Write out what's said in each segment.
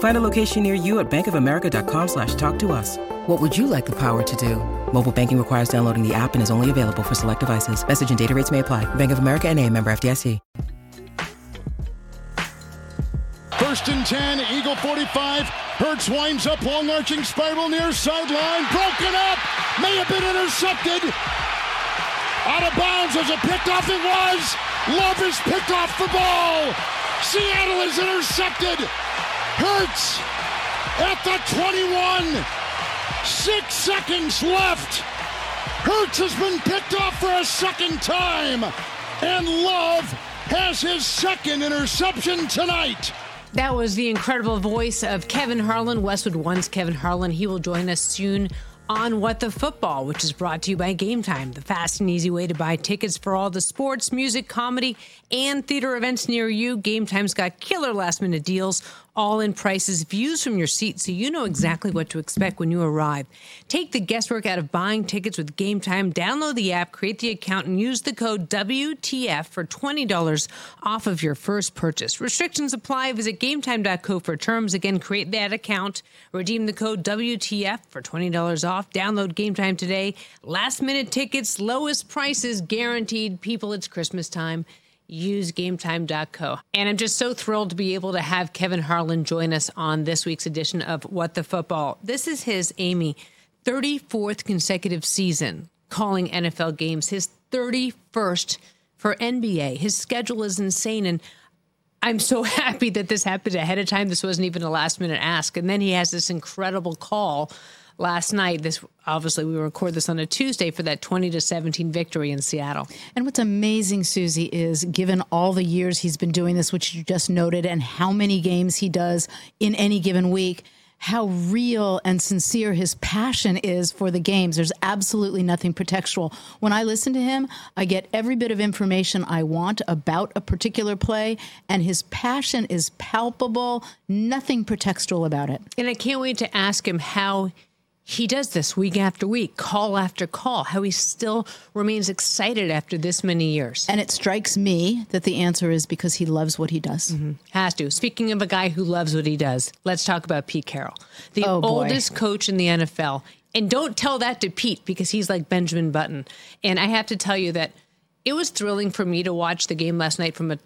Find a location near you at bankofamerica.com slash talk to us. What would you like the power to do? Mobile banking requires downloading the app and is only available for select devices. Message and data rates may apply. Bank of America and a member FDIC. First and 10, Eagle 45. Hurts winds up, long arching spiral near sideline. Broken up. May have been intercepted. Out of bounds as a picked off it was. Love is picked off the ball. Seattle is intercepted. Hurts at the 21. Six seconds left. Hurts has been picked off for a second time. And Love has his second interception tonight. That was the incredible voice of Kevin Harlan, Westwood One's Kevin Harlan. He will join us soon on What the Football, which is brought to you by Game Time, the fast and easy way to buy tickets for all the sports, music, comedy, and theater events near you. Game Time's got killer last minute deals, all in prices, views from your seat, so you know exactly what to expect when you arrive. Take the guesswork out of buying tickets with Game Time. Download the app, create the account, and use the code WTF for $20 off of your first purchase. Restrictions apply. Visit gametime.co for terms. Again, create that account, redeem the code WTF for $20 off off. Download Game Time today. Last minute tickets, lowest prices guaranteed. People, it's Christmas time. Use gametime.co. And I'm just so thrilled to be able to have Kevin Harlan join us on this week's edition of What the Football. This is his, Amy, 34th consecutive season calling NFL games, his 31st for NBA. His schedule is insane. And I'm so happy that this happened ahead of time. This wasn't even a last minute ask. And then he has this incredible call last night. This obviously we record this on a Tuesday for that 20 to 17 victory in Seattle. And what's amazing, Suzy, is given all the years he's been doing this, which you just noted, and how many games he does in any given week how real and sincere his passion is for the games. There's absolutely nothing pretextual. When I listen to him, I get every bit of information I want about a particular play, and his passion is palpable, nothing pretextual about it. And I can't wait to ask him how he does this week after week, call after call, how he still remains excited after this many years. And it strikes me that the answer is because he loves what he does. Mm-hmm. Has to. Speaking of a guy who loves what he does, let's talk about Pete Carroll, the oh, oldest coach in the NFL. And don't tell that to Pete because he's like Benjamin Button. And I have to tell you that it was thrilling for me to watch the game last night from a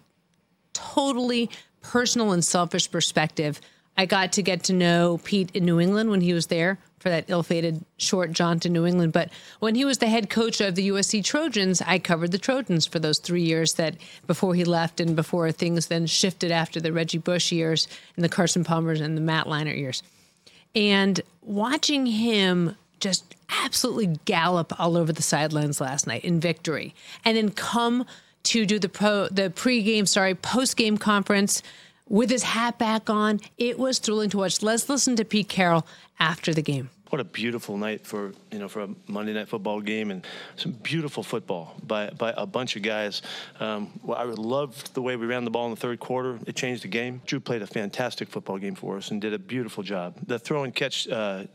totally personal and selfish perspective. I got to get to know Pete in New England when he was there for that ill-fated short jaunt to New England. But when he was the head coach of the USC Trojans, I covered the Trojans for those three years that before he left and before things then shifted after the Reggie Bush years and the Carson Palmers and the Matt Leinart years. And watching him just absolutely gallop all over the sidelines last night in victory, and then come to do the pro the pregame, sorry, postgame conference with his hat back on. It was thrilling to watch. Let's listen to Pete Carroll after the game what a beautiful night for you know for a Monday night football game and some beautiful football by by a bunch of guys. Um, well, I loved the way we ran the ball in the third quarter. It changed the game. Drew played a fantastic football game for us and did a beautiful job. The throw and catch. Uh,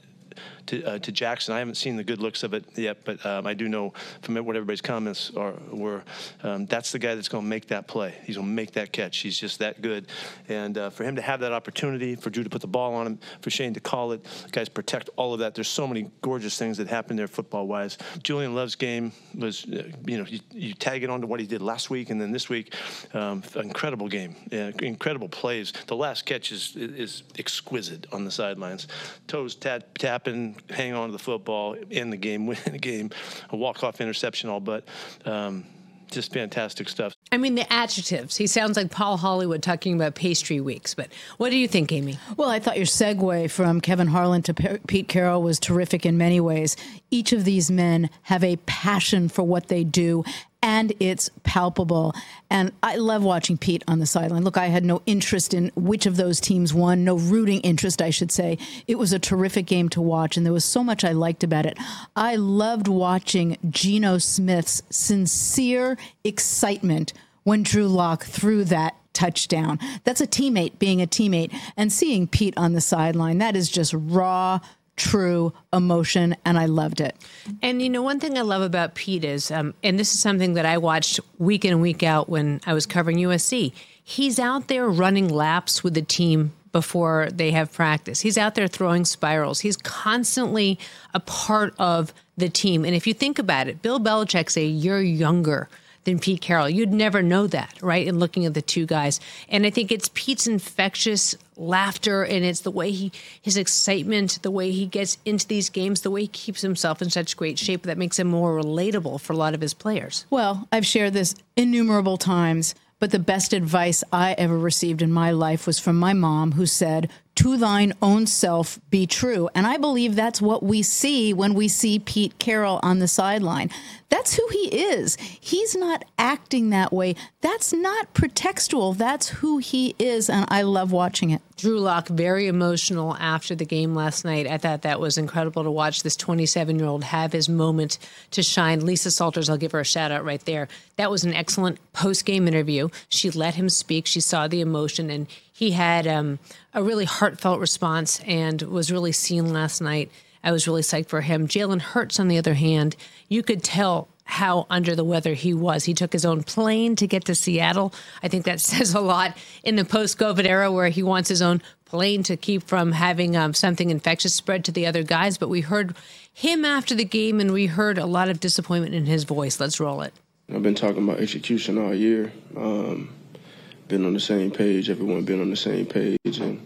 to, uh, to Jaxon. I haven't seen the good looks of it yet, but um, I do know from what everybody's comments are were um, that's the guy that's going to make that play. He's going to make that catch. He's just that good. And uh, for him to have that opportunity, for Drew to put the ball on him, for Shane to call it, guys protect all of that. There's so many gorgeous things that happened there football wise. Julian Love's game was, uh, you know, you, you, tag it on to what he did last week and then this week, um, incredible game, yeah, incredible plays. The last catch is, is exquisite on the sidelines. Toes tap, tapping, hang on to the football in the game, win the game, a walk-off interception all but. Um, just fantastic stuff. I mean, the adjectives. He sounds like Paul Hollywood talking about pastry weeks. But what do you think, Amy? Well, I thought your segue from Kevin Harlan to P- Pete Carroll was terrific in many ways. Each of these men have a passion for what they do, and it's palpable. And I love watching Pete on the sideline. Look, I had no interest in which of those teams won, no rooting interest, I should say. It was a terrific game to watch, and there was so much I liked about it. I loved watching Geno Smith's sincere excitement when Drew Lock threw that touchdown. That's a teammate being a teammate. And seeing Pete on the sideline, that is just raw true emotion, and I loved it. And you know, one thing I love about Pete is, um, and this is something that I watched week in and week out when I was covering USC. He's out there running laps with the team before they have practice. He's out there throwing spirals. He's constantly a part of the team. And if you think about it, Bill Belichick's a year younger than Pete Carroll. You'd never know that, right? In looking at the two guys. And I think it's Pete's infectious laughter and it's the way he his excitement, the way he gets into these games, the way he keeps himself in such great shape that makes him more relatable for a lot of his players. Well, I've shared this innumerable times, but the best advice I ever received in my life was from my mom who said, to thine own self be true. And I believe that's what we see when we see Pete Carroll on the sideline. That's who he is. He's not acting that way. That's not pretextual. That's who he is. And I love watching it. Drew Lock, very emotional after the game last night. I thought that was incredible to watch this 27 year old have his moment to shine. Lisa Salters, I'll give her a shout out right there. That was an excellent post game interview. She let him speak. She saw the emotion and he had um, a really heartfelt response and was really seen last night. I was really psyched for him. Jalen Hurts, on the other hand, you could tell how under the weather he was. He took his own plane to get to Seattle. I think that says a lot in the post COVID era where he wants his own plane to keep from having um, something infectious spread to the other guys. But we heard him after the game and we heard a lot of disappointment in his voice. Let's roll it. I've been talking about execution all year. Um, been on the same page. Everyone been on the same page, and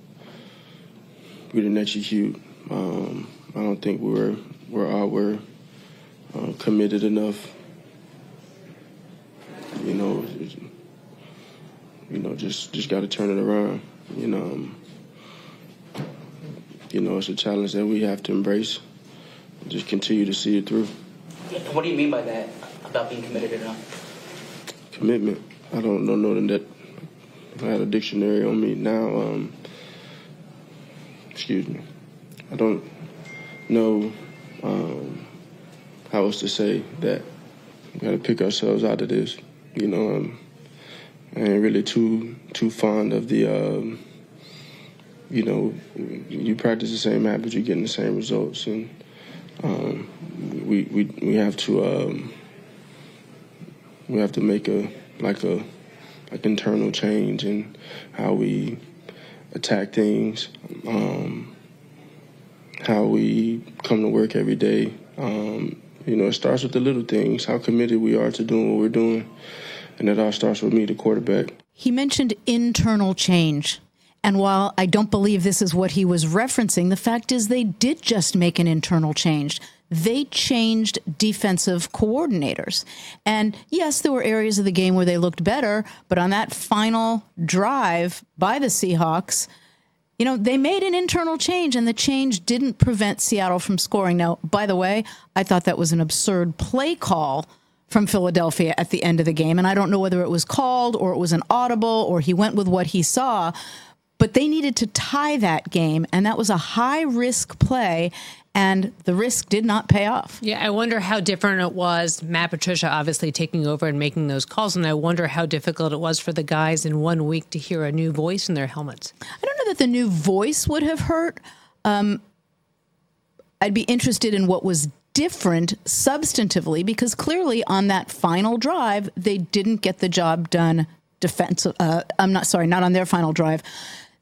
we didn't execute. Um, I don't think we were we're all were uh, committed enough. You know, you know, just just got to turn it around. You know, um, you know, it's a challenge that we have to embrace. Just continue to see it through. What do you mean by that? About being committed enough? Commitment. I don't know that I had a dictionary on me now. Um, excuse me. I don't know um, how else to say that. We got to pick ourselves out of this. You know, um, I ain't really too too fond of the. Um, you know, you practice the same habits, you're getting the same results, and um, we we we have to um, we have to make a like a like internal change in how we attack things, um, how we come to work every day. Um, you know, it starts with the little things, how committed we are to doing what we're doing, and it all starts with me, the quarterback. He mentioned internal change. And while I don't believe this is what he was referencing, the fact is they did just make an internal change they changed defensive coordinators. And yes, there were areas of the game where they looked better, but on that final drive by the Seahawks, you know, they made an internal change and the change didn't prevent Seattle from scoring. Now, by the way, I thought that was an absurd play call from Philadelphia at the end of the game. And I don't know whether it was called or it was an audible or he went with what he saw. But they needed to tie that game, and that was a high risk play and the risk did not pay off. Yeah, I wonder how different it was. Matt Patricia obviously taking over and making those calls, and I wonder how difficult it was for the guys in one week to hear a new voice in their helmets. I don't know that the new voice would have hurt. Um, I'd be interested in what was different substantively because clearly on that final drive they didn't get the job done defensive. Uh, I'm not sorry, not on their final drive.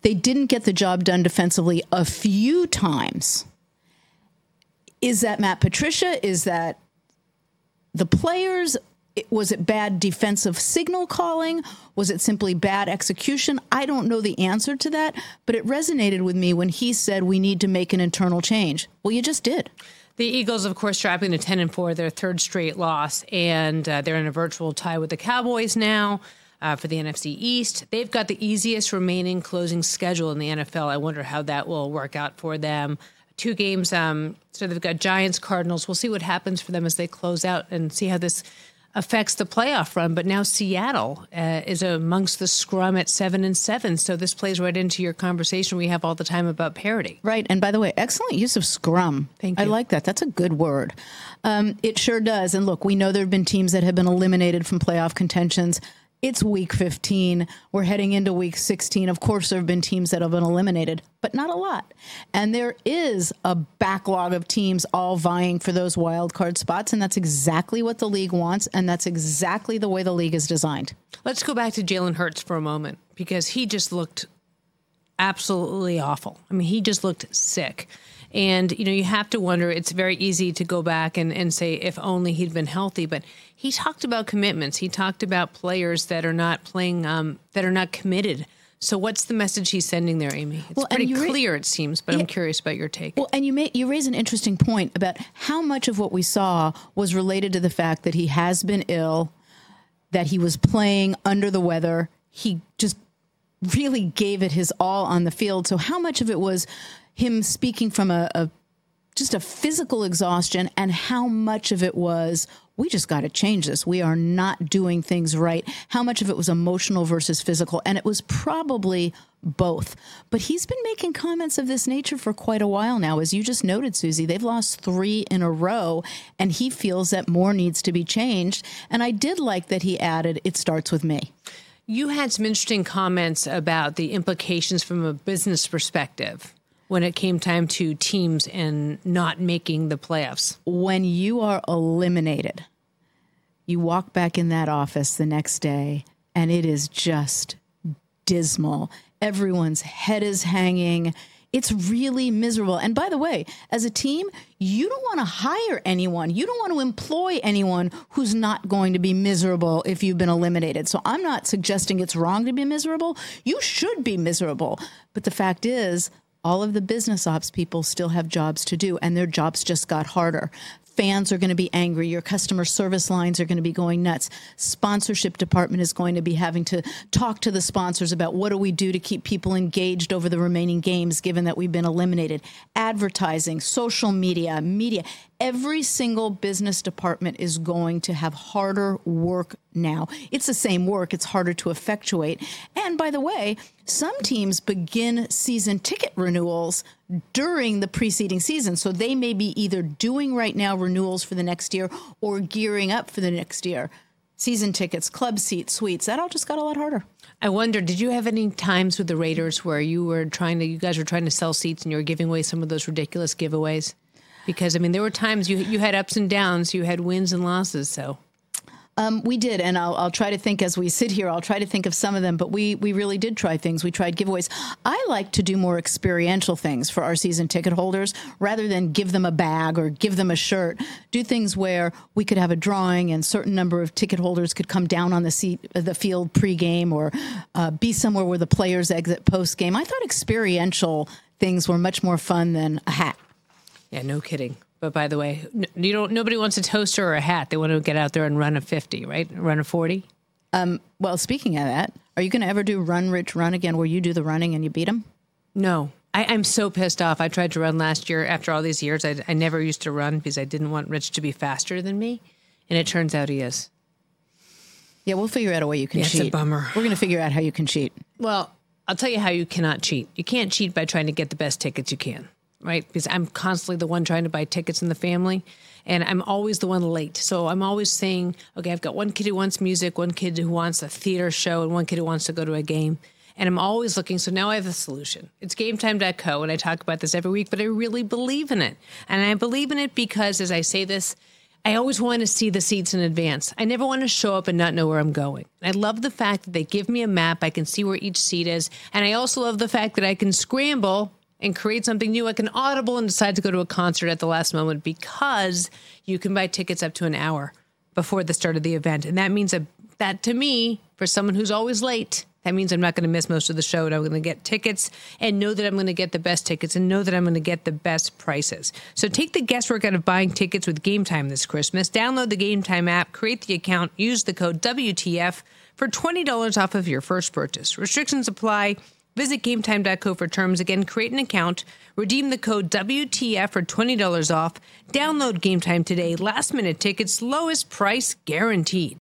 They didn't get the job done defensively a few times is that Matt Patricia? Is that the players? Was it bad defensive signal calling? Was it simply bad execution? I don't know the answer to that, but it resonated with me when he said we need to make an internal change. Well, you just did. The Eagles, of course, dropping to 10 and 4, their third straight loss, and uh, they're in a virtual tie with the Cowboys now uh, for the NFC East. They've got the easiest remaining closing schedule in the NFL. I wonder how that will work out for them. Two games, um, so they've got Giants, Cardinals. We'll see what happens for them as they close out and see how this affects the playoff run. But now Seattle uh, is amongst the scrum at seven and seven. So this plays right into your conversation we have all the time about parity. Right. And by the way, excellent use of scrum. Thank you. I like that. That's a good word. Um, it sure does. And look, we know there have been teams that have been eliminated from playoff contentions. It's week 15. We're heading into week 16. Of course, there have been teams that have been eliminated, but not a lot. And there is a backlog of teams all vying for those wild card spots. And that's exactly what the league wants. And that's exactly the way the league is designed. Let's go back to Jalen Hurts for a moment because he just looked absolutely awful. I mean, he just looked sick. And, you know, you have to wonder, it's very easy to go back and, and say, if only he'd been healthy. But he talked about commitments. He talked about players that are not playing, um, that are not committed. So what's the message he's sending there, Amy? It's Well, pretty ra- clear, it seems, but Yeah. I'm curious about your take. Well, and you may, you raise an interesting point about how much of what we saw was related to the fact that he has been ill, that he was playing under the weather. He just really gave it his all on the field. So how much of it was him speaking from a, a just a physical exhaustion and how much of it was we just got to change this. We are not doing things right. How much of it was emotional versus physical? And it was probably both. But he's been making comments of this nature for quite a while now. As you just noted, Suzy, they've lost three in a row, and he feels that more needs to be changed. And I did like that he added, it starts with me. You had some interesting comments about the implications from a business perspective when it came time to teams and not making the playoffs. when you are eliminated, you walk back in that office the next day and it is just dismal. Everyone's head is hanging. It's really miserable. And by the way, as a team, you don't want to hire anyone. You don't want to employ anyone who's not going to be miserable if you've been eliminated. So I'm not suggesting it's wrong to be miserable. You should be miserable. But the fact is, all of the business ops people still have jobs to do, and their jobs just got harder. Fans are going to be angry. Your customer service lines are going to be going nuts. Sponsorship department is going to be having to talk to the sponsors about what do we do to keep people engaged over the remaining games, given that we've been eliminated. Advertising, social media, media. Every single business department is going to have harder work now. It's the same work, it's harder to effectuate. And by the way, some teams begin season ticket renewals during the preceding season. So they may be either doing right now renewals for the next year or gearing up for the next year. Season tickets, club seats, suites, that all just got a lot harder. I wonder, did you have any times with the Raiders where you were trying to, you guys were trying to sell seats and you were giving away some of those ridiculous giveaways? Because I mean, there were times you you had ups and downs, you had wins and losses. So Um, we did, and I'll, I'll try to think as we sit here. I'll try to think of some of them, but we we really did try things. We tried giveaways. I like to do more experiential things for our season ticket holders rather than give them a bag or give them a shirt. Do things where we could have a drawing, and certain number of ticket holders could come down on the seat, the field pregame, or uh, be somewhere where the players exit postgame. I thought experiential things were much more fun than a hat. Yeah, no kidding. But by the way, n- you don't. Nobody wants a toaster or a hat. They want to get out there and run a fifty, right? Run a forty. Um, well, speaking of that, are you going to ever do Run Rich Run again, where you do the running and you beat them? No, I, I'm so pissed off. I tried to run last year. After all these years, I, I never used to run because I didn't want Rich to be faster than me, and it turns out he is. Yeah, we'll figure out a way you can Yeah, it's a cheat. bummer. We're going to figure out how you can cheat. Well, I'll tell you how you cannot cheat. You can't cheat by trying to get the best tickets you can, right? Because I'm constantly the one trying to buy tickets in the family, and I'm always the one late. So I'm always saying, okay, I've got one kid who wants music, one kid who wants a theater show, and one kid who wants to go to a game. And I'm always looking. So now I have a solution. It's gametime.co, and I talk about this every week, but I really believe in it. And I believe in it because, as I say this, I always want to see the seats in advance. I never want to show up and not know where I'm going. I love the fact that they give me a map. I can see where each seat is. And I also love the fact that I can scramble and create something new. I can audible and decide to go to a concert at the last moment because you can buy tickets up to an hour before the start of the event. And that means a, that to me, for someone who's always late, That means I'm not going to miss most of the show and I'm going to get tickets and know that I'm going to get the best tickets and know that I'm going to get the best prices. So take the guesswork out of buying tickets with Game Time this Christmas. Download the Game Time app, create the account, use the code WTF for $20 off of your first purchase. Restrictions apply. Visit gametime.co for terms. Again, create an account, redeem the code WTF for $20 off. Download Gametime today. Last minute tickets, lowest price guaranteed.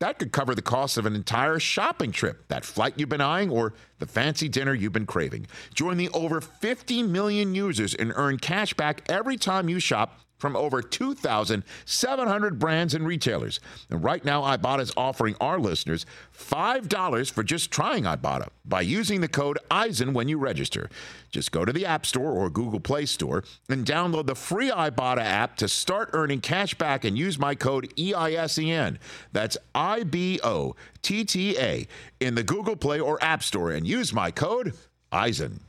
That could cover the cost of an entire shopping trip, that flight you've been eyeing, or the fancy dinner you've been craving. Join the over 50 million users and earn cash back every time you shop from over 2,700 brands and retailers. And right now, Ibotta is offering our listeners $5 for just trying Ibotta by using the code EISEN when you register. Just go to the App Store or Google Play Store and download the free Ibotta app to start earning cash back and use my code EISEN. That's I B O T T A in the Google Play or App Store and use my code EISEN.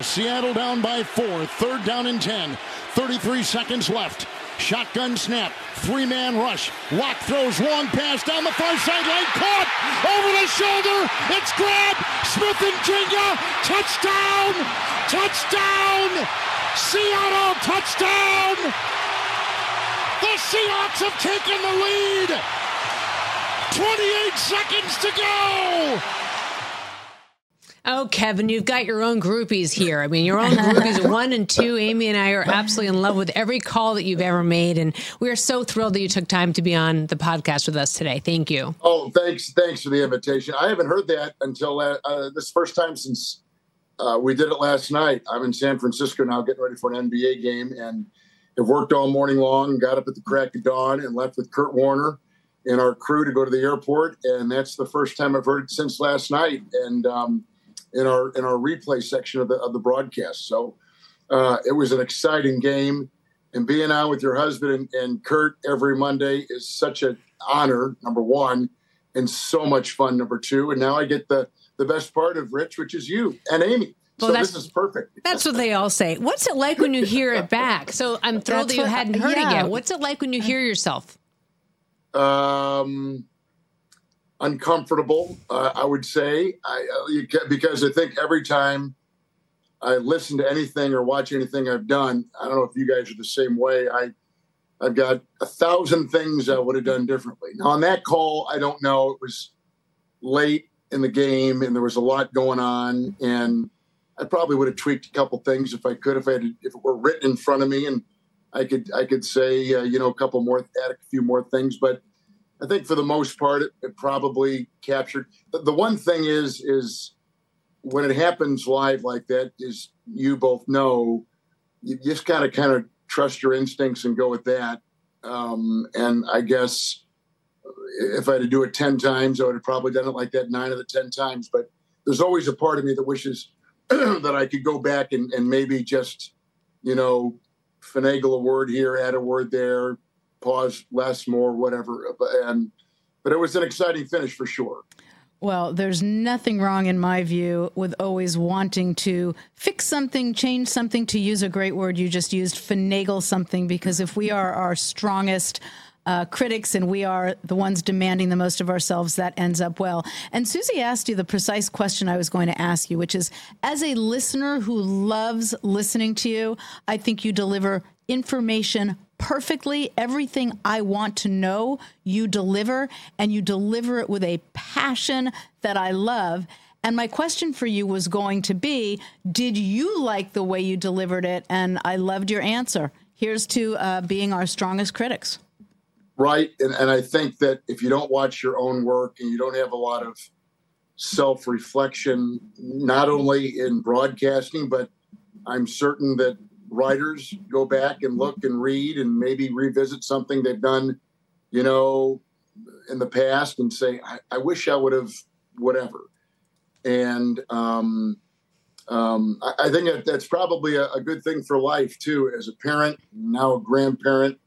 Seattle down by four, third down and 10. 33 seconds left. Shotgun snap, three man rush. Lock throws long pass down the far sideline. Caught over the shoulder. It's grabbed. Smith-Njigba. Touchdown. Touchdown. Seattle touchdown. The Seahawks have taken the lead. 28 seconds to go. Oh, Kevin, you've got your own groupies here. I mean, your own groupies, one and two. Amy and I are absolutely in love with every call that you've ever made. And we are so thrilled that you took time to be on the podcast with us today. Thank you. Oh, thanks. Thanks for the invitation. I haven't heard that until uh, uh, this first time since uh, we did it last night. I'm in San Francisco now getting ready for an NBA game and have worked all morning long, got up at the crack of dawn and left with Kurt Warner and our crew to go to the airport. And that's the first time I've heard it since last night. And, um, in our in our replay section of the of the broadcast. So uh, it was an exciting game, and being on with your husband and, and Kurt every Monday is such an honor. Number one, and so much fun. Number two, and now I get the the best part of Rich, which is you and Amy. Well, so this is perfect. That's what they all say. What's it like when you hear it back? So I'm thrilled that's that you what, hadn't heard yeah. it yet. What's it like when you hear yourself? Um, uncomfortable. Uh, I would say, I, uh, because I think every time I listen to anything or watch anything I've done, I don't know if you guys are the same way. I I've got a thousand things I would have done differently. Now on that call, I don't know. It was late in the game, and there was a lot going on, and I probably would have tweaked a couple things if I could, if I had, if it were written in front of me, and I could I could say uh, you know a couple more, add a few more things, but I think for the most part, it, it probably captured. The, the, one thing is, is when it happens live like that, is you both know, you just of kind of trust your instincts and go with that. Um, and I guess if I had to do it ten times, I would have probably done it like that nine of the ten times. But there's always a part of me that wishes that I could go back and, and maybe just, you know, finagle a word here, add a word there, pause less, more, whatever. And but it was an exciting finish for sure. Well, there's nothing wrong, in my view, with always wanting to fix something, change something, to use a great word you just used, finagle something, because if we are our strongest, uh, critics and we are the ones demanding the most of ourselves, that ends up well. And Suzy asked you the precise question I was going to ask you, which is as a listener who loves listening to you, I think you deliver information perfectly. Everything I want to know, you deliver, and you deliver it with a passion that I love. And my question for you was going to be Did you like the way you delivered it? And I loved your answer. Here's to uh, being our strongest critics. Right. And, and I think that if you don't watch your own work and you don't have a lot of self reflection, not only in broadcasting, but I'm certain that writers go back and look and read and maybe revisit something they've done, you know, in the past and say, I, I wish I would have whatever. And um, um, I, I, think that that's probably a, a, good thing for life too. As a parent, now a grandparent,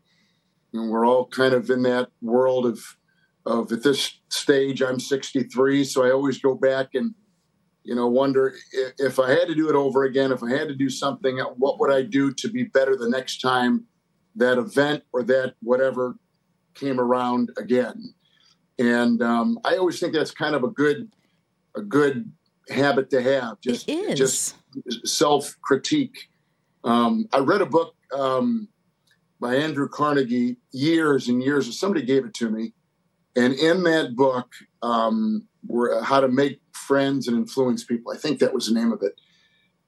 and we're all kind of in that world of of at this stage i'm 63 so i always go back and you know wonder if, if i had to do it over again if i had to do something what would i do to be better the next time that event or that whatever came around again? And um, i always think that's kind of a good a good habit to have just just self critique um, i read a book um, by Andrew Carnegie years and years. Somebody gave it to me, and in that book, um, were how to make friends and influence people. I think that was the name of it.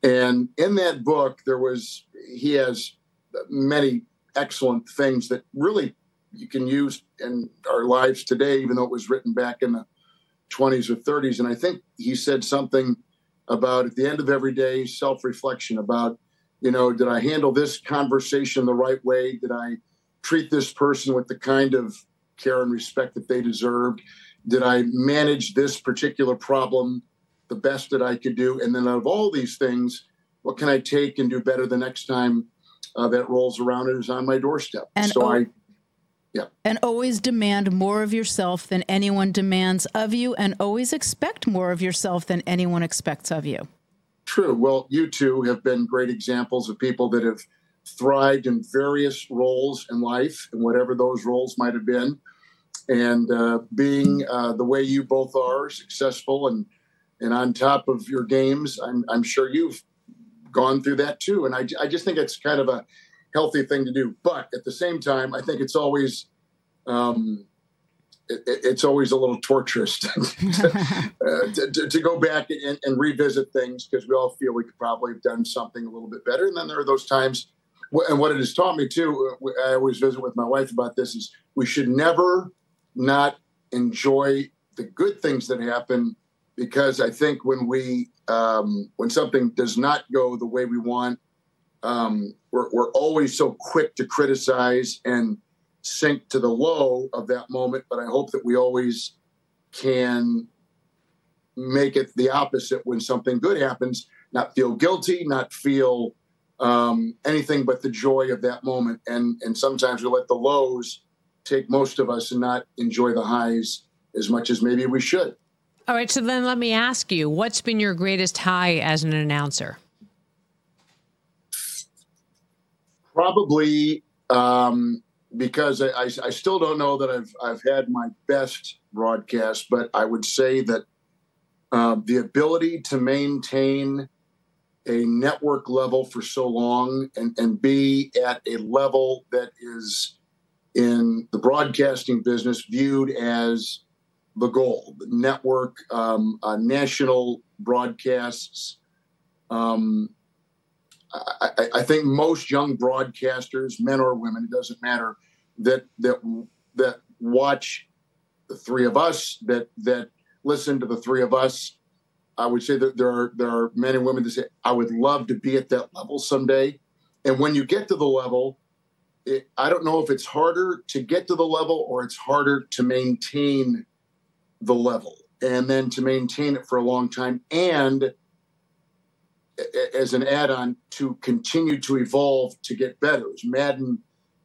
And in that book, there was he has many excellent things that really you can use in our lives today, even though it was written back in the 20s or 30s. And I think he said something about at the end of every day self reflection about you know, did I handle this conversation the right way? Did I treat this person with the kind of care and respect that they deserved? Did I manage this particular problem the best that I could do? And then, out of all these things, what can I take and do better the next time uh, that rolls around and is on my doorstep? And so I, yeah. And always demand more of yourself than anyone demands of you, and always expect more of yourself than anyone expects of you. True. Well, you two have been great examples of people that have thrived in various roles in life and whatever those roles might have been. And uh, being uh, the way you both are, successful and and on top of your games, I'm, I'm sure you've gone through that too. And I, I just think it's kind of a healthy thing to do. But at the same time, I think it's always um, it, it's always a little torturous to, uh, to, to, go back and, and revisit things because we all feel we could probably have done something a little bit better. And then there are those times, and what it has taught me too, uh, I always visit with my wife about this, is we should never not enjoy the good things that happen because I think when we um, when something does not go the way we want, um, we're, we're always so quick to criticize and sink to the low of that moment, but I hope that we always can make it the opposite when something good happens, not feel guilty, not feel um, anything but the joy of that moment. And and sometimes we let the lows take most of us and not enjoy the highs as much as maybe we should. All right, so then let me ask you, what's been your greatest high as an announcer? Probably um, because I, I, I, still don't know that I've I've had my best broadcast, but I would say that uh, the ability to maintain a network level for so long and, and be at a level that is in the broadcasting business viewed as the goal, the network, um, uh, national broadcasts. Um, I, I, think most young broadcasters, men or women, it doesn't matter, that that that watch the three of us, that that listen to the three of us. I would say that there are there are men and women that say, I would love to be at that level someday. And when you get to the level, it, I don't know if it's harder to get to the level or it's harder to maintain the level and then to maintain it for a long time and as an add-on to continue to evolve to get better. As Madden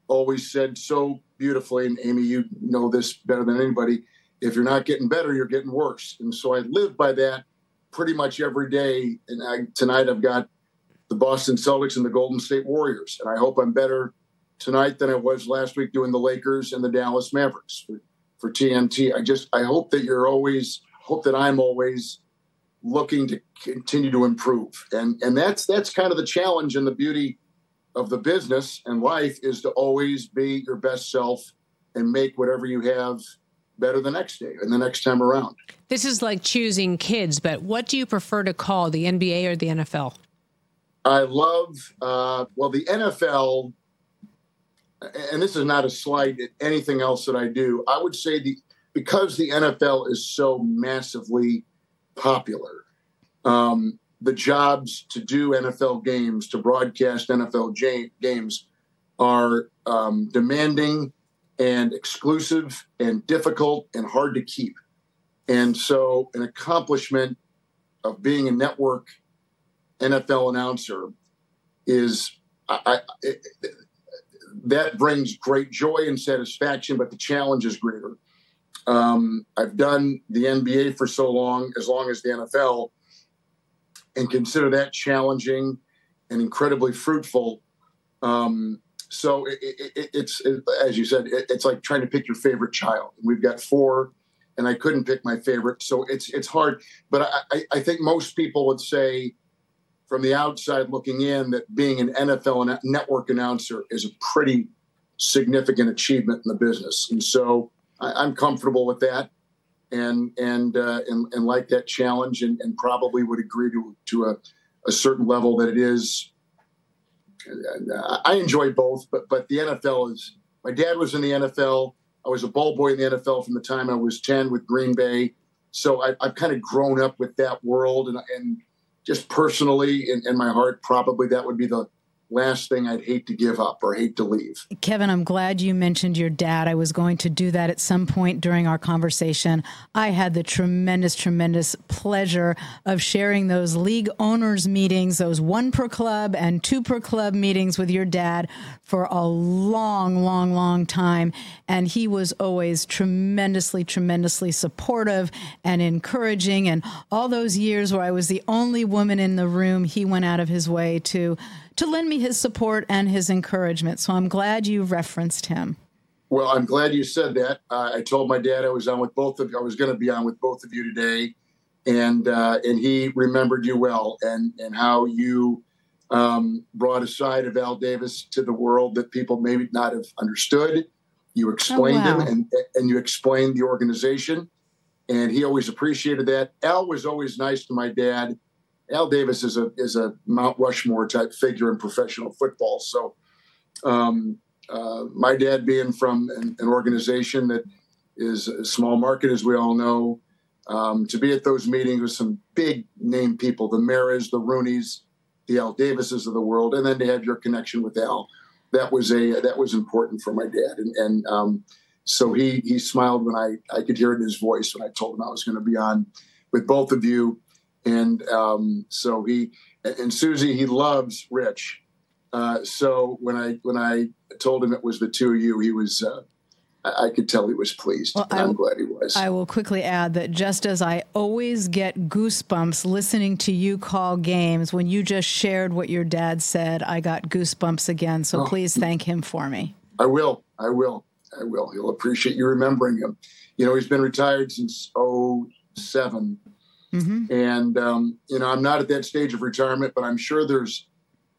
always said so beautifully, and Amy, you know this better than anybody. if you're not getting better, you're getting worse. And so I live by that pretty much every day. And I, tonight I've got the Boston Celtics and the Golden State Warriors, and I hope I'm better tonight than I was last week doing the Lakers and the Dallas Mavericks for, for TNT. I just I hope that you're always hope that I'm always looking to continue to improve. And and that's that's kind of the challenge and the beauty of the business and life is to always be your best self and make whatever you have better the next day and the next time around. This is like choosing kids, but what do you prefer to call the NBA or the NFL? I love uh, well the NFL and this is not a slight at anything else that I do. I would say the because the NFL is so massively popular, um, the jobs to do NFL games, to broadcast NFL j- games, are um, demanding and exclusive and difficult and hard to keep. And so, an accomplishment of being a network NFL announcer is I, I, it, that brings great joy and satisfaction, but the challenge is greater. Um, I've done the NBA for so long, as long as the NFL, and consider that challenging and incredibly fruitful. Um, so it, it, it's, it, as you said, it's like trying to pick your favorite child. We've got four, and I couldn't pick my favorite, so it's it's hard. But I, I think most people would say from the outside looking in that being an NFL network announcer is a pretty significant achievement in the business. And so I, am comfortable with that and and uh, and, and like that challenge and, and probably would agree to to a, a certain level that it is. I enjoy both, but but the NFL is. My dad was in the NFL. I was a ball boy in the NFL from the time I was ten with Green Bay. So I, have kind of grown up with that world, and, and just personally in, in my heart, probably that would be the last thing I'd hate to give up or hate to leave. Kevin, I'm glad you mentioned your dad. I was going to do that at some point during our conversation. I had the tremendous, tremendous pleasure of sharing those league owners meetings, those one per club and two per club meetings with your dad for a long, long, long time. And he was always tremendously, tremendously supportive and encouraging. And all those years where I was the only woman in the room, he went out of his way to to lend me his support and his encouragement. So I'm glad you referenced him. Well, I'm glad you said that. Uh, I told my dad I was on with both of you. I was going to be on with both of you today, and uh, and he remembered you well and and how you um, brought a side of Al Davis to the world that people maybe not have understood. You explained oh, wow. him and and you explained the organization, and he always appreciated that. Al was always nice to my dad Al Davis is a is a Mount Rushmore type figure in professional football. So, um, uh, my dad being from an, an, organization that is a small market, as we all know, um, to be at those meetings with some big name people, the Maras, the Rooneys, the Al Davises of the world, and then to have your connection with Al, that was a that was important for my dad, and, and um, so he he smiled when I I could hear it in his voice when I told him I was going to be on with both of you and um, so he and Suzy he loves Rich. Uh, so when I when I told him it was the two of you, he was. Uh, I, could tell he was pleased. Well, I'm glad he was. I will quickly add that just as I always get goosebumps listening to you call games, when you just shared what your dad said, I got goosebumps again. So oh. please thank him for me. I will. I will. I will. He'll appreciate you remembering him. You know, he's been retired since 07 Mm-hmm. And, um, you know, I'm not at that stage of retirement, but I'm sure there's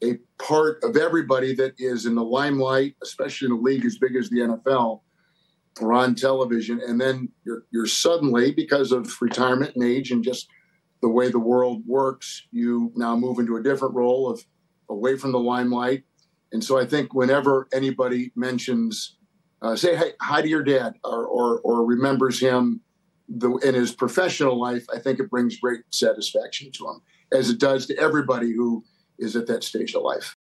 a part of everybody that is in the limelight, especially in a league as big as the NFL or on television. And then you're, you're suddenly, because of retirement and age and just the way the world works, you now move into a different role of away from the limelight. And so I think whenever anybody mentions, uh, say hey, hi to your dad or, or, or remembers him, the, in his professional life, I think it brings great satisfaction to him, as it does to everybody who is at that stage of life.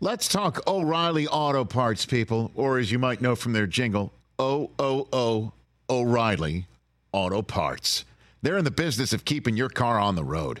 Let's talk O'Reilly Auto Parts, people, or as you might know from their jingle, O O O O'Reilly Auto Parts. They're in the business of keeping your car on the road.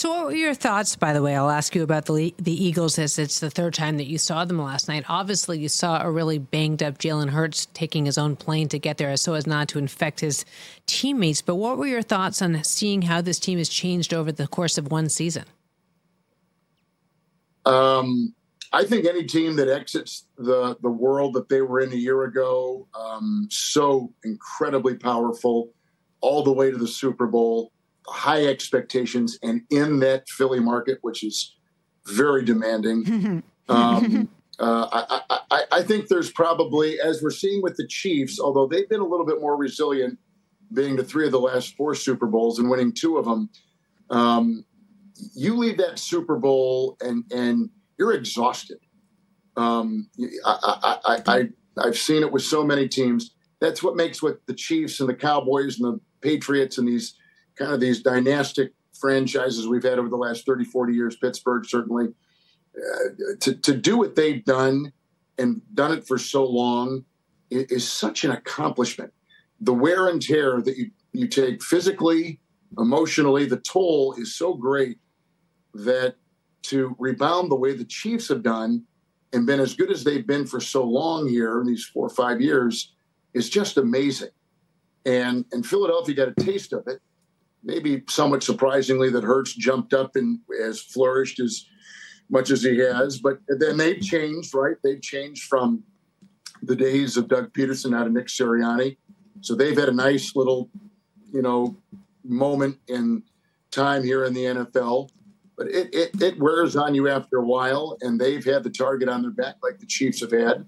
So, what were your thoughts, by the way? I'll ask you about the the Eagles as it's the third time that you saw them last night. Obviously, you saw a really banged up Jalen Hurts taking his own plane to get there so as not to infect his teammates. But what were your thoughts on seeing how this team has changed over the course of one season? Um, I think any team that exits the the world that they were in a year ago, um, so incredibly powerful, all the way to the Super Bowl high expectations and in that Philly market, which is very demanding. um, uh, I, I, I, think there's probably, as we're seeing with the Chiefs, although they've been a little bit more resilient, being to three of the last four Super Bowls and winning two of them. Um, you leave that Super Bowl and and you're exhausted. Um, I, I, I, I, have seen it with so many teams. That's what makes what the Chiefs and the Cowboys and the Patriots and these kind of these dynastic franchises we've had over the last 30, 40 years, Pittsburgh certainly, uh, to, to do what they've done and done it for so long is, is such an accomplishment. The wear and tear that you, you take physically, emotionally, the toll is so great that to rebound the way the Chiefs have done and been as good as they've been for so long here in these four or five years is just amazing. And and Philadelphia got a taste of it maybe somewhat surprisingly that Hurts jumped up and has flourished as much as he has. But then they've changed, right? They've changed from the days of Doug Pederson out of Nick Sirianni. So they've had a nice little, you know, moment in time here in the NFL. But it, it, it wears on you after a while, and they've had the target on their back like the Chiefs have had.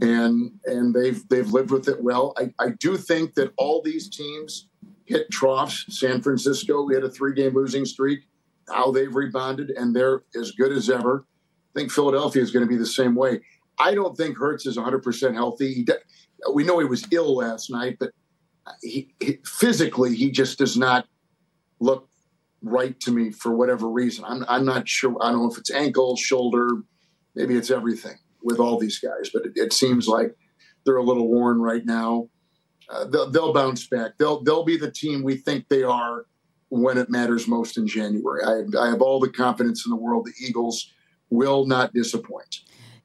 And and they've they've lived with it well. I, I do think that all these teams hit troughs. San Francisco, we had a three game losing streak. How they've rebounded, and they're as good as ever. I think Philadelphia is going to be the same way. I don't think Hurts is 100% healthy. He de- we know he was ill last night, but uh, he, he, physically, he just does not look right to me for whatever reason. I'm, I'm not sure. I don't know if it's ankle, shoulder, maybe it's everything with all these guys, but it, it seems like they're a little worn right now uh, they'll, they'll bounce back. They'll they'll be the team we think they are when it matters most in January. I, I have all the confidence in the world. The Eagles will not disappoint.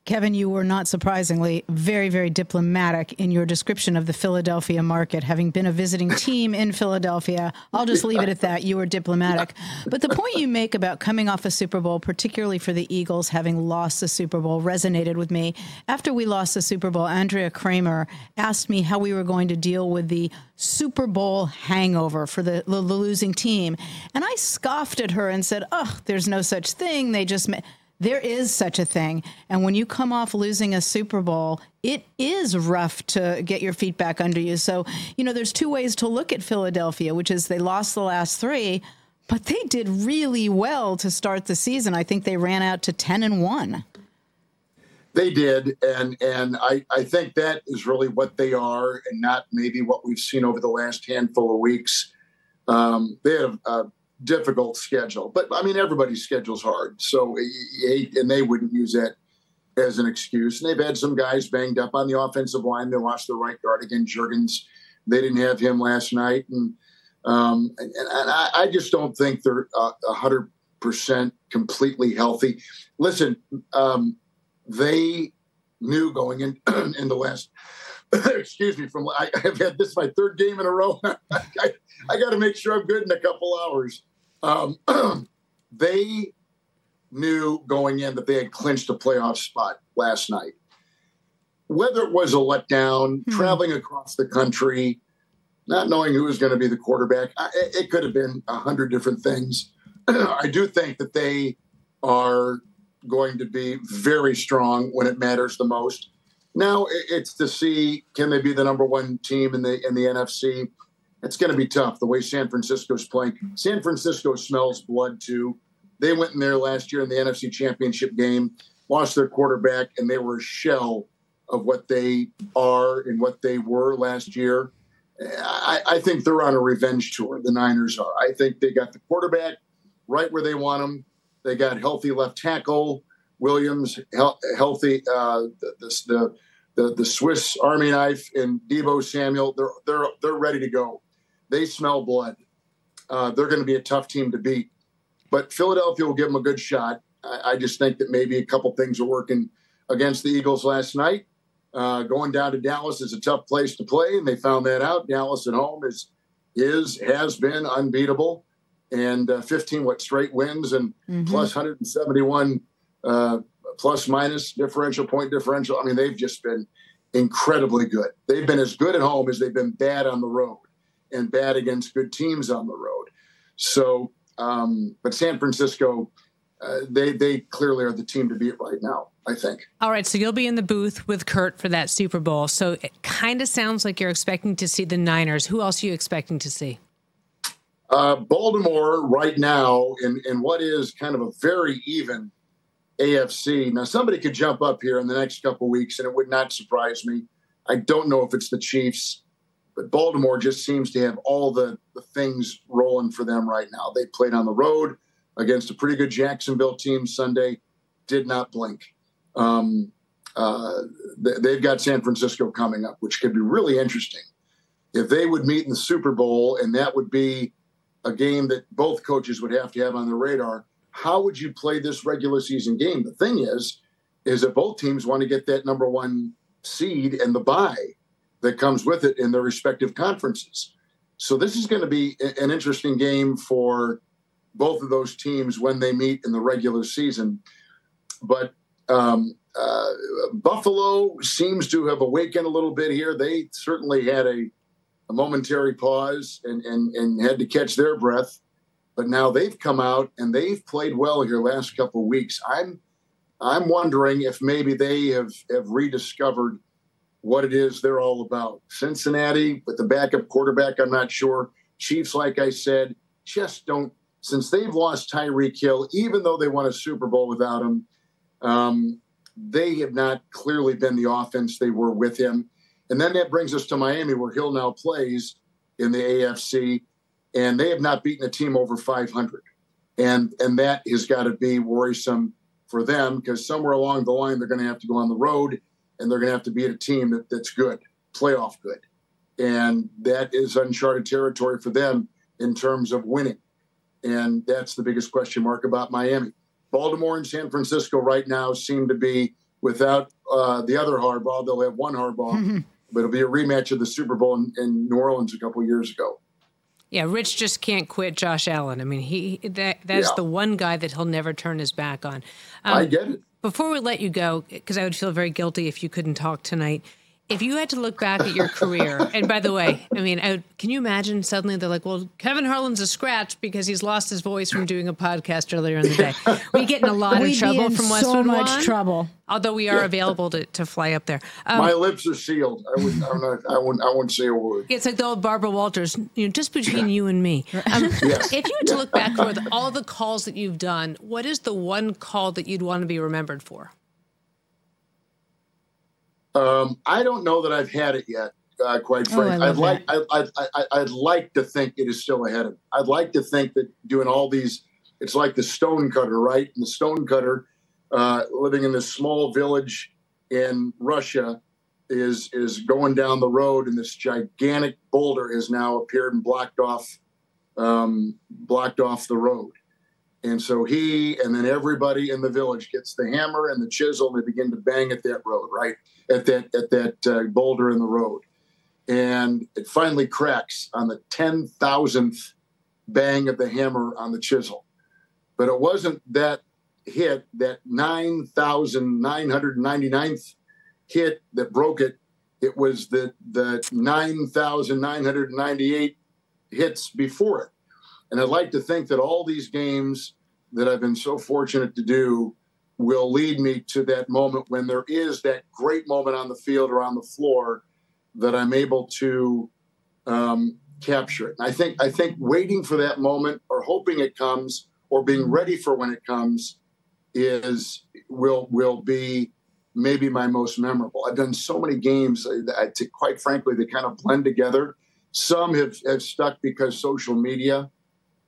Kevin, you were not surprisingly very, very diplomatic in your description of the Philadelphia market. Having been a visiting team in Philadelphia, I'll just leave it at that. You were diplomatic. But the point you make about coming off a Super Bowl, particularly for the Eagles having lost the Super Bowl, resonated with me. After we lost the Super Bowl, Andrea Kremer asked me how we were going to deal with the Super Bowl hangover for the, the, losing team. And I scoffed at her and said, Oh, there's no such thing. They just. Ma-. There is such a thing. And when you come off losing a Super Bowl, it is rough to get your feet back under you. So, you know, there's two ways to look at Philadelphia, which is they lost the last three, but they did really well to start the season. I think they ran out to 10 and 1. They did, and and I, I think that is really what they are, and not maybe what we've seen over the last handful of weeks. Um, they have a, difficult schedule. But I mean, everybody's schedule's hard, so and they wouldn't use that as an excuse. And they've had some guys banged up on the offensive line. They lost their right guard again, Jurgens. They didn't have him last night, and um, and, and I, I, just don't think they're hundred percent completely healthy. Listen, um, they knew going in in the last. excuse me. From I, have had this my third game in a row. I, I got to make sure I'm good in a couple hours. Um, they knew going in that they had clinched a playoff spot last night. Whether it was a letdown, hmm. traveling across the country, not knowing who was going to be the quarterback, it could have been a hundred different things. I do think that they are going to be very strong when it matters the most. Now it's to see can they be the number one team in the in the NFC it's going to be tough the way San Francisco's playing. San Francisco smells blood too. They went in there last year in the NFC Championship game, lost their quarterback, and they were a shell of what they are and what they were last year. I, I think they're on a revenge tour. The Niners are. I think they got the quarterback right where they want him. They got healthy left tackle Williams, he- healthy uh, the, the the the Swiss Army knife and Deebo Samuel. They're they're they're ready to go. They smell blood. Uh, they're going to be a tough team to beat. But Philadelphia will give them a good shot. I, I just think that maybe a couple things are working against the Eagles last night. Uh, going down to Dallas is a tough place to play, and they found that out. Dallas at home is is has been unbeatable, and uh, 15 what straight wins and mm-hmm. plus 171 uh, plus minus differential point differential. I mean, they've just been incredibly good. They've been as good at home as they've been bad on the road and bad against good teams on the road. So, um, but San Francisco, uh, they they clearly are the team to beat right now. I think. All right, so you'll be in the booth with Kurt for that Super Bowl. So it kind of sounds like you're expecting to see the Niners. Who else are you expecting to see? Uh, Baltimore right now in in what is kind of a very even AFC. Now somebody could jump up here in the next couple weeks, and it would not surprise me. I don't know if it's the Chiefs. But Baltimore just seems to have all the, the things rolling for them right now. They played on the road against a pretty good Jacksonville team Sunday, did not blink. Um, uh, they've got San Francisco coming up, which could be really interesting. If they would meet in the Super Bowl, and that would be a game that both coaches would have to have on their radar, how would you play this regular season game? The thing is, is that both teams want to get that number one seed and the bye that comes with it in their respective conferences. So this is going to be an interesting game for both of those teams when they meet in the regular season. But um, uh, Buffalo seems to have awakened a little bit here. They certainly had a, a momentary pause and, and, and had to catch their breath. But now they've come out and they've played well here last couple of weeks. I'm I'm wondering if maybe they have, have rediscovered – what it is they're all about. Cincinnati with the backup quarterback, I'm not sure. Chiefs, like I said, just don't. Since they've lost Tyreek Hill, even though they won a Super Bowl without him, um, they have not clearly been the offense they were with him. And then that brings us to Miami, where Hill now plays in the AFC, and they have not beaten a team over 500. And and that has got to be worrisome for them because somewhere along the line they're going to have to go on the road and they're going to have to beat a team that, that's good, playoff good. And that is uncharted territory for them in terms of winning. And that's the biggest question mark about Miami. Baltimore and San Francisco right now seem to be without uh, the other Harbaugh. They'll have one Harbaugh, but it'll be a rematch of the Super Bowl in, in New Orleans a couple years ago. Yeah, Rich just can't quit Josh Allen. I mean, he that that's Yeah. the one guy that he'll never turn his back on. Um, I get it. Before we let you go, because I would feel very guilty if you couldn't talk tonight. If you had to look back at your career, and by the way, I mean, I can you imagine suddenly they're like, well, Kevin Harlan's a scratch because he's lost his voice from doing a podcast earlier in the day. We get in a lot We'd of be trouble in from so Westwood much One, trouble. Although we are available to, to fly up there. Um, My lips are sealed. I wouldn't. I'm not. I wouldn't. I wouldn't say a word. It's like the old Barbara Walters, you know, just between you and me. Um, Yes. If you had to look back over the, all the calls that you've done, what is the one call that you'd want to be remembered for? Um, I don't know that I've had it yet. Uh, quite Oh, frankly, love I'd like. I, I, I, I'd like to think it is still ahead of me. I'd like to think that doing all these, it's like the stone cutter, right? And the stone cutter, uh, living in this small village in Russia, is is going down the road, and this gigantic boulder has now appeared and blocked off, um, blocked off the road. And so he and then everybody in the village gets the hammer and the chisel, and they begin to bang at that road, right at that at that uh, boulder in the road, and it finally cracks on the ten thousandth bang of the hammer on the chisel. But it wasn't that hit, that nine thousand nine hundred ninety ninth hit that broke it. It was the the nine thousand nine hundred ninety eight hits before it. And I'd like to think that all these games that I've been so fortunate to do will lead me to that moment when there is that great moment on the field or on the floor that I'm able to um, capture it. And I think I think waiting for that moment or hoping it comes or being ready for when it comes is will will be maybe my most memorable. I've done so many games that I, quite frankly they kind of blend together. Some have, have stuck because social media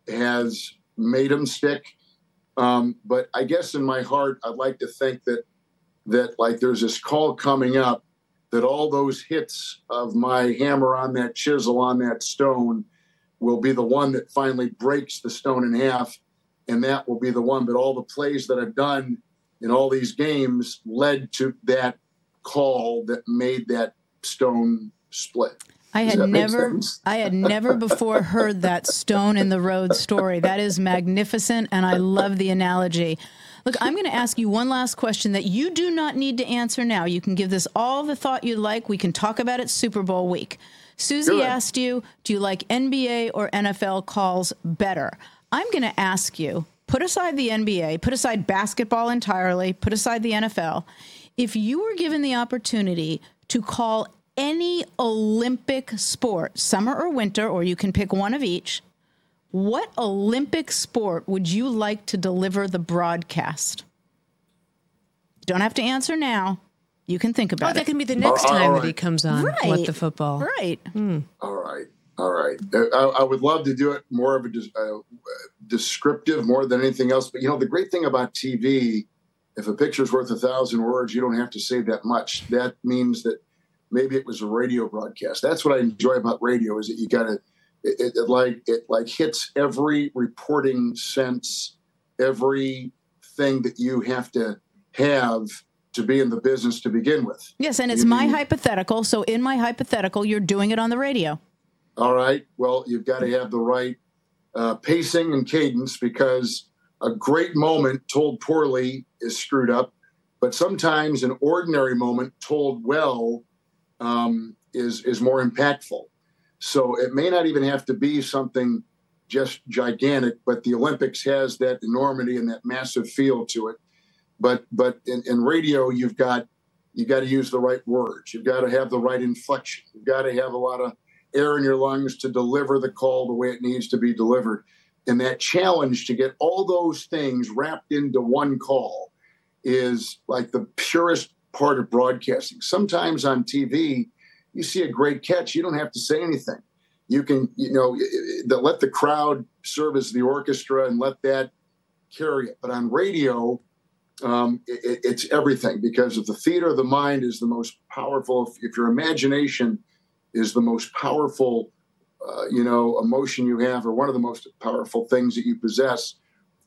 has made them stick. Um, but I guess in my heart, I'd like to think that that like there's this call coming up that all those hits of my hammer on that chisel on that stone will be the one that finally breaks the stone in half, and that will be the one. But all the plays that I've done in all these games led to that call that made that stone split. I had never? I had never before heard that stone in the road story. That is magnificent and I love the analogy. Look, I'm going to ask you one last question that you do not need to answer now. You can give this all the thought you'd like. We can talk about it Super Bowl week. Suzy ahead. asked you, do you like NBA or NFL calls better? I'm going to ask you, put aside the NBA, put aside basketball entirely, put aside the NFL. If you were given the opportunity to call any Olympic sport, summer or winter, or you can pick one of each, what Olympic sport would you like to deliver the broadcast? Don't have to answer now. You can think about Oh, about that can be the next all time that he comes on. Right. What the football? Right. All right. All right. Uh, I, I would love to do it more of a uh, descriptive more than anything else. But you know, the great thing about TV, if a picture's worth a thousand words, you don't have to say that much. That means that maybe it was a radio broadcast. That's what I enjoy about radio is that you got to, it, it, it like it like hits every reporting sense, everything that you have to have to be in the business to begin with. Yes, and it's You- my you- hypothetical. So in my hypothetical, you're doing it on the radio. All right. Well, you've got to have the right uh, pacing and cadence because a great moment told poorly is screwed up, but sometimes an ordinary moment told well um, is is more impactful. So it may not even have to be something just gigantic, but the Olympics has that enormity and that massive feel to it. But but in, in radio, you've got you got to use the right words. You've got to have the right inflection. You've got to have a lot of air in your lungs to deliver the call the way it needs to be delivered. And that challenge to get all those things wrapped into one call is like the purest part of broadcasting. Sometimes on TV, you see a great catch, you don't have to say anything. You can, you know, let the crowd serve as the orchestra and let that carry it. But on radio, um, it, it's everything because if the theater of the mind is the most powerful, if, if your imagination is the most powerful, uh, you know, emotion you have, or one of the most powerful things that you possess.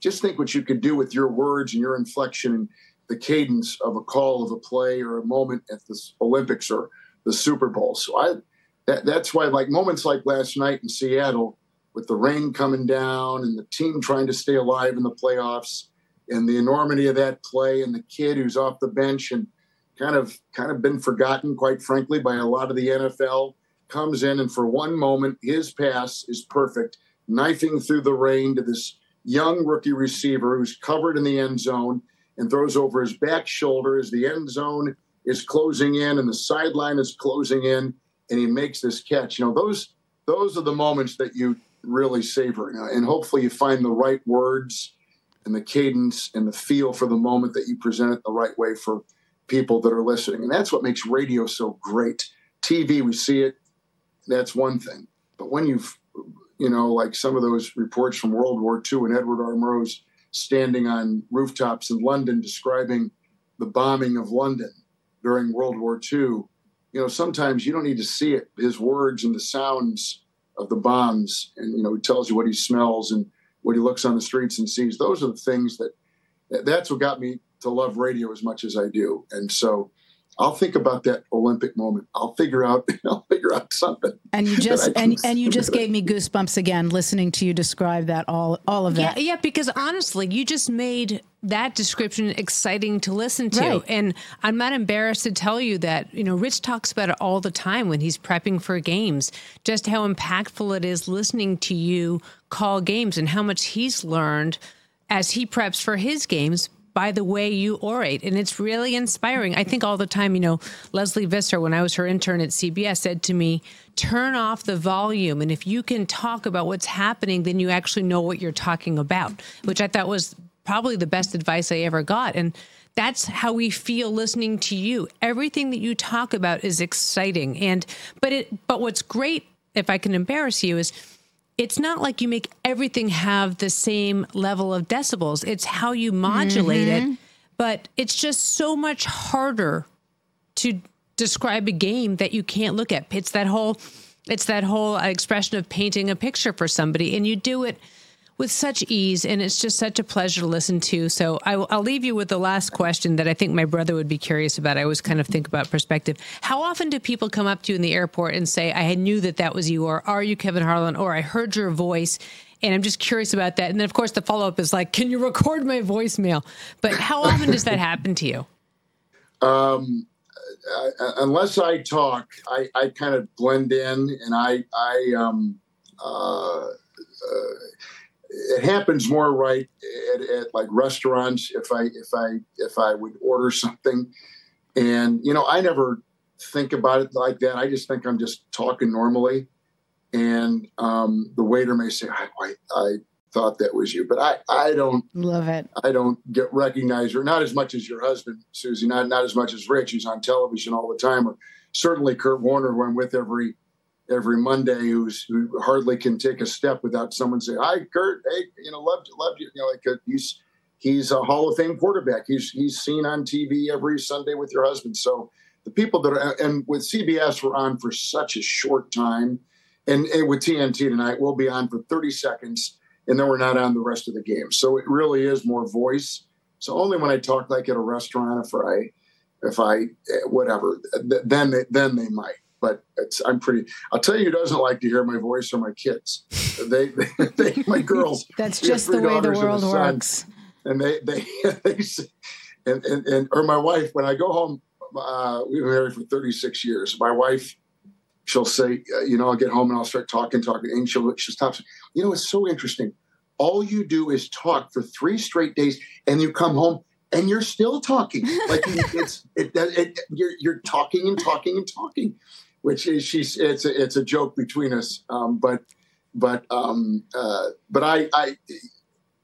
Just think what you could do with your words and your inflection and the cadence of a call of a play or a moment at the Olympics or the Super Bowl. So I that, that's why like moments like last night in Seattle with the rain coming down and the team trying to stay alive in the playoffs and the enormity of that play and the kid who's off the bench and kind of kind of been forgotten quite frankly by a lot of the NFL comes in and for one moment his pass is perfect knifing through the rain to this young rookie receiver who's covered in the end zone and throws over his back shoulder as the end zone is closing in and the sideline is closing in and he makes this catch. You know those those are the moments that you really savor and hopefully you find the right words and the cadence and the feel for the moment that you present it the right way for people that are listening. And that's what makes radio so great. Tv we see it. That's one thing. But when you've you know like some of those reports from world war ii and edward r. Murrow's standing on rooftops in london describing the bombing of london during world war ii you know sometimes you don't need to see it his words and the sounds of the bombs and you know he tells you what he smells and what he looks on the streets and sees. Those are the things that that's what got me to love radio as much as i do. And so I'll think about that Olympic moment. I'll figure out. I'll figure out something. And you just and and you just gave me goosebumps again listening to you describe that all all of that. Yeah, yeah. Because honestly, you just made that description exciting to listen to, Right. and I'm not embarrassed to tell you that you know Rich talks about it all the time when he's prepping for games. Just how impactful it is listening to you call games, and how much he's learned as he preps for his games by the way you orate. And it's really inspiring. I think all the time, you know, Lesley Visser, when I was her intern at CBS, said to me, turn off the volume. And if you can talk about what's happening, then you actually know what you're talking about, which I thought was probably the best advice I ever got. And that's how we feel listening to you. Everything that you talk about is exciting. And but it but what's great, if I can embarrass you, is it's not like you make everything have the same level of decibels. It's how you modulate it. Mm-hmm. But it's just so much harder to describe a game that you can't look at. It's that whole it's that whole expression of painting a picture for somebody and you do it with such ease and it's just such a pleasure to listen to. So I, will I'll leave you with the last question that I think my brother would be curious about. I always kind of think about perspective. How often do people come up to you in the airport and say, I knew that that was you, or are you Kevin Harlan, or I heard your voice? And I'm just curious about that. And then, of course, the follow up is like, can you record my voicemail? But how often does that happen to you? Um, uh, unless I talk, I, I kind of blend in, and I I um, uh, uh, it happens more right at, at like restaurants if I if I if I would order something, and you know I never think about it like that. I just think I'm just talking normally, and um, the waiter may say, I, I, I thought that was you, but I I don't Love it. I don't get recognized, or not as much as your husband, Suzy, not not as much as Rich, who's on television all the time, or certainly Kurt Warner, who I'm with every every Monday, who's who hardly can take a step without someone saying, "Hi, Kurt. Hey, you know, loved loved you." You know, like uh, he's he's a Hall of Fame quarterback. He's he's seen on TV every Sunday with your husband. So the people that are and with CBS, we're on for such a short time, and, and with TNT tonight, we'll be on for 30 seconds and then we're not on the rest of the game. So it really is more voice. So only when I talk like at a restaurant, if I, if I, eh, whatever, then they, then they might. But it's I'm pretty. I'll tell you, who doesn't like to hear my voice are my kids. They, they, they my girls. That's just the way the and world works. And they they they and, and and or my wife when I go home. Uh, we've been married for 36 years. My wife she'll say, uh, you know, I'll get home and I'll start talking, talking, and she'll she'll stop. You know, it's so interesting. All you do is talk for three straight days, and you come home and you're still talking. Like it's it, it, it you're you're talking and talking and talking, which is she's it's a, it's a joke between us. Um, but but um, uh, but I I.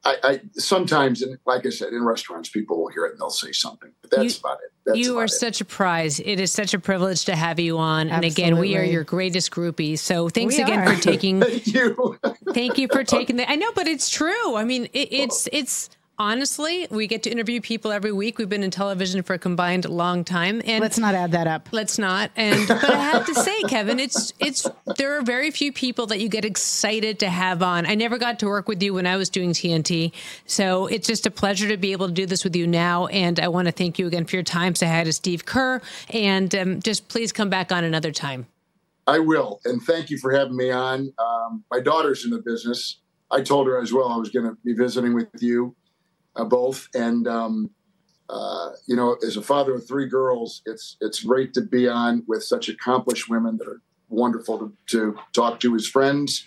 I, I sometimes, and like I said, in restaurants, people will hear it and they'll say something. But that's You- about it. That's you about are it. such a prize. It is such a privilege to have you on. And again, we are your greatest groupies. So thanks We again are. for taking Thank you. thank you for taking the I know, but it's true. I mean, it, it's it's honestly, we get to interview people every week. We've been in television for a combined long time, and let's not add that up. Let's not. And but I have to say, Kevin, it's it's there are very few people that you get excited to have on. I never got to work with you when I was doing TNT, so it's just a pleasure to be able to do this with you now. And I want to thank you again for your time. Say hi to Steve Kerr, and um, just please come back on another time. I will, and thank you for having me on. Um, my daughter's in the business. I told her as well I was going to be visiting with you uh, both. And um, uh, you know, as a father of three girls, it's it's great to be on with such accomplished women that are wonderful to, to talk to as friends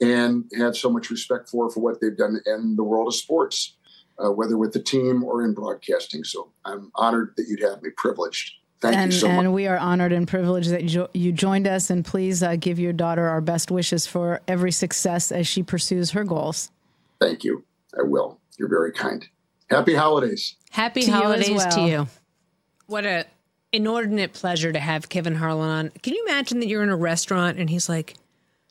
and have so much respect for for what they've done in the world of sports, uh, whether with the team or in broadcasting. So I'm honored that you'd have me, privileged. Thank and, you so much. and much. we are honored and privileged that jo- you joined us. And please uh, give your daughter our best wishes for every success as she pursues her goals. Thank you. I will. You're very kind. Happy holidays. Happy To you holidays well. to you. What a inordinate pleasure to have Kevin Harlan on. Can you imagine that you're in a restaurant and he's like,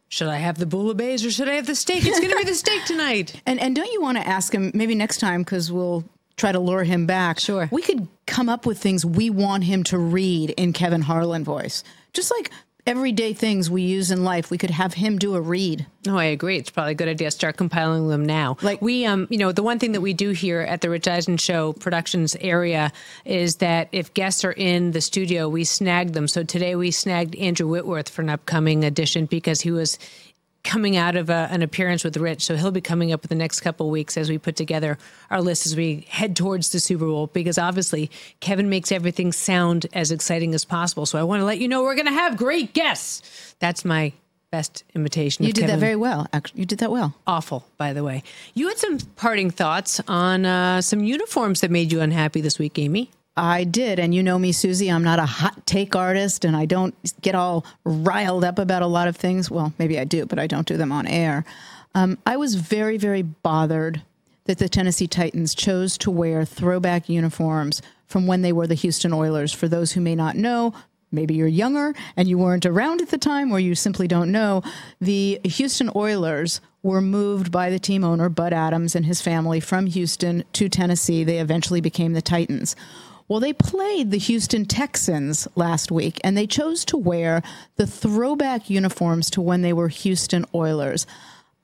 "Should I have the bouillabaisse or should I have the steak? It's going to be the steak tonight." And and don't you want to ask him maybe next time because we'll try to lure him back. Sure. We could come up with things we want him to read in Kevin Harlan voice, just like everyday things we use in life. We could have him do a read. No, I agree. It's probably a good idea to start compiling them now. Like we, um, you know, the one thing that we do here at the Rich Eisen Show Productions area is that if guests are in the studio, we snag them. So today we snagged Andrew Whitworth for an upcoming edition because he was coming out of a, an appearance with Rich. So he'll be coming up in the next couple of weeks as we put together our list as we head towards the Super Bowl. Because obviously Kevin makes everything sound as exciting as possible. So I want to let you know we're going to have great guests. That's my best imitation. You did Kevin. that very well. Actually, you did that well. Awful, by the way. You had some parting thoughts on uh, some uniforms that made you unhappy this week, Amy. I did. And you know me, Suzy, I'm not a hot take artist and I don't get all riled up about a lot of things. Well, maybe I do, but I don't do them on air. Um, I was very, very bothered that the Tennessee Titans chose to wear throwback uniforms from when they were the Houston Oilers. For those who may not know, maybe you're younger and you weren't around at the time or you simply don't know, the Houston Oilers were moved by the team owner, Bud Adams, and his family from Houston to Tennessee. They eventually became the Titans. Well, they played the Houston Texans last week, and they chose to wear the throwback uniforms to when they were Houston Oilers.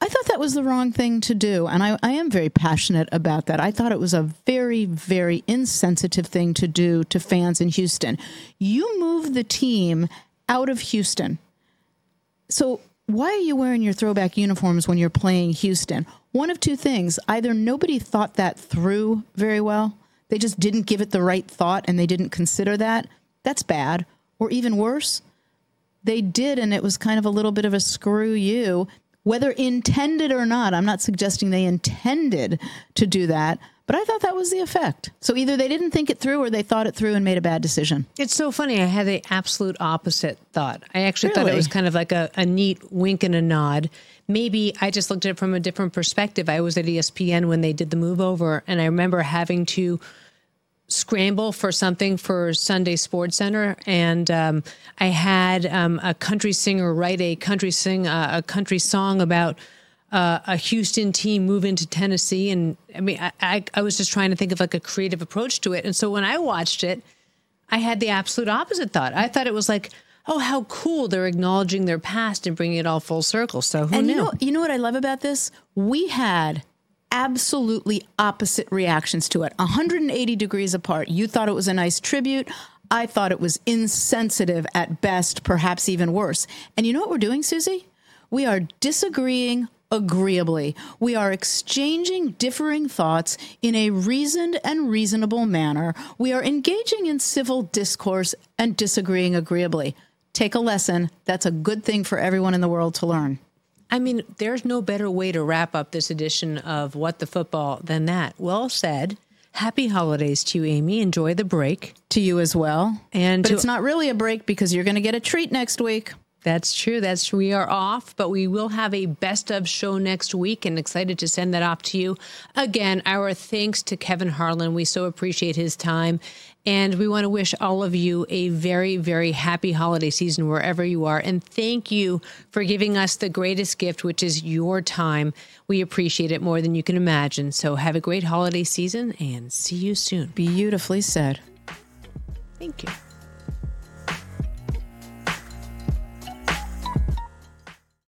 I thought that was the wrong thing to do, and I, I am very passionate about that. I thought it was a very, very insensitive thing to do to fans in Houston. You move the team out of Houston. So, why are you wearing your throwback uniforms when you're playing Houston? One of two things either nobody thought that through very well, they just didn't give it the right thought and they didn't consider that. That's bad. Or even worse, they did and it was kind of a little bit of a screw you, whether intended or not. I'm not suggesting they intended to do that, but I thought that was the effect. So either they didn't think it through or they thought it through and made a bad decision. It's so funny. I had the absolute opposite thought. I actually thought it was kind of like a, a neat wink and a nod. Maybe I just looked at it from a different perspective. I was at ESPN when they did the move over, and I remember having to scramble for something for Sunday Sports Center, and um, I had um, a country singer write a country sing uh, a country song about uh, a Houston team move into Tennessee, and I mean, I, I, I was just trying to think of like a creative approach to it, and so when I watched it, I had the absolute opposite thought. I thought it was like. Oh, how cool! They're acknowledging their past and bringing it all full circle. So who and knew? you know, you know what I love about this? We had absolutely opposite reactions to it, 180 degrees apart. You thought it was a nice tribute. I thought it was insensitive at best, perhaps even worse. And you know what we're doing, Suzy? We are disagreeing agreeably. We are exchanging differing thoughts in a reasoned and reasonable manner. We are engaging in civil discourse and disagreeing agreeably. Take a lesson. That's a good thing for everyone in the world to learn. I mean, there's no better way to wrap up this edition of What the Football than that. Well said. Happy holidays to you, Amy. Enjoy the break. To you as well. And but to- it's not really a break because you're going to get a treat next week. That's true. That's. We are off, but we will have a best of show next week and excited to send that off to you. Again, our thanks to Kevin Harlan. We so appreciate his time. And we want to wish all of you a very, very happy holiday season wherever you are. And thank you for giving us the greatest gift, which is your time. We appreciate it more than you can imagine. So have a great holiday season and see you soon. Beautifully said. Thank you.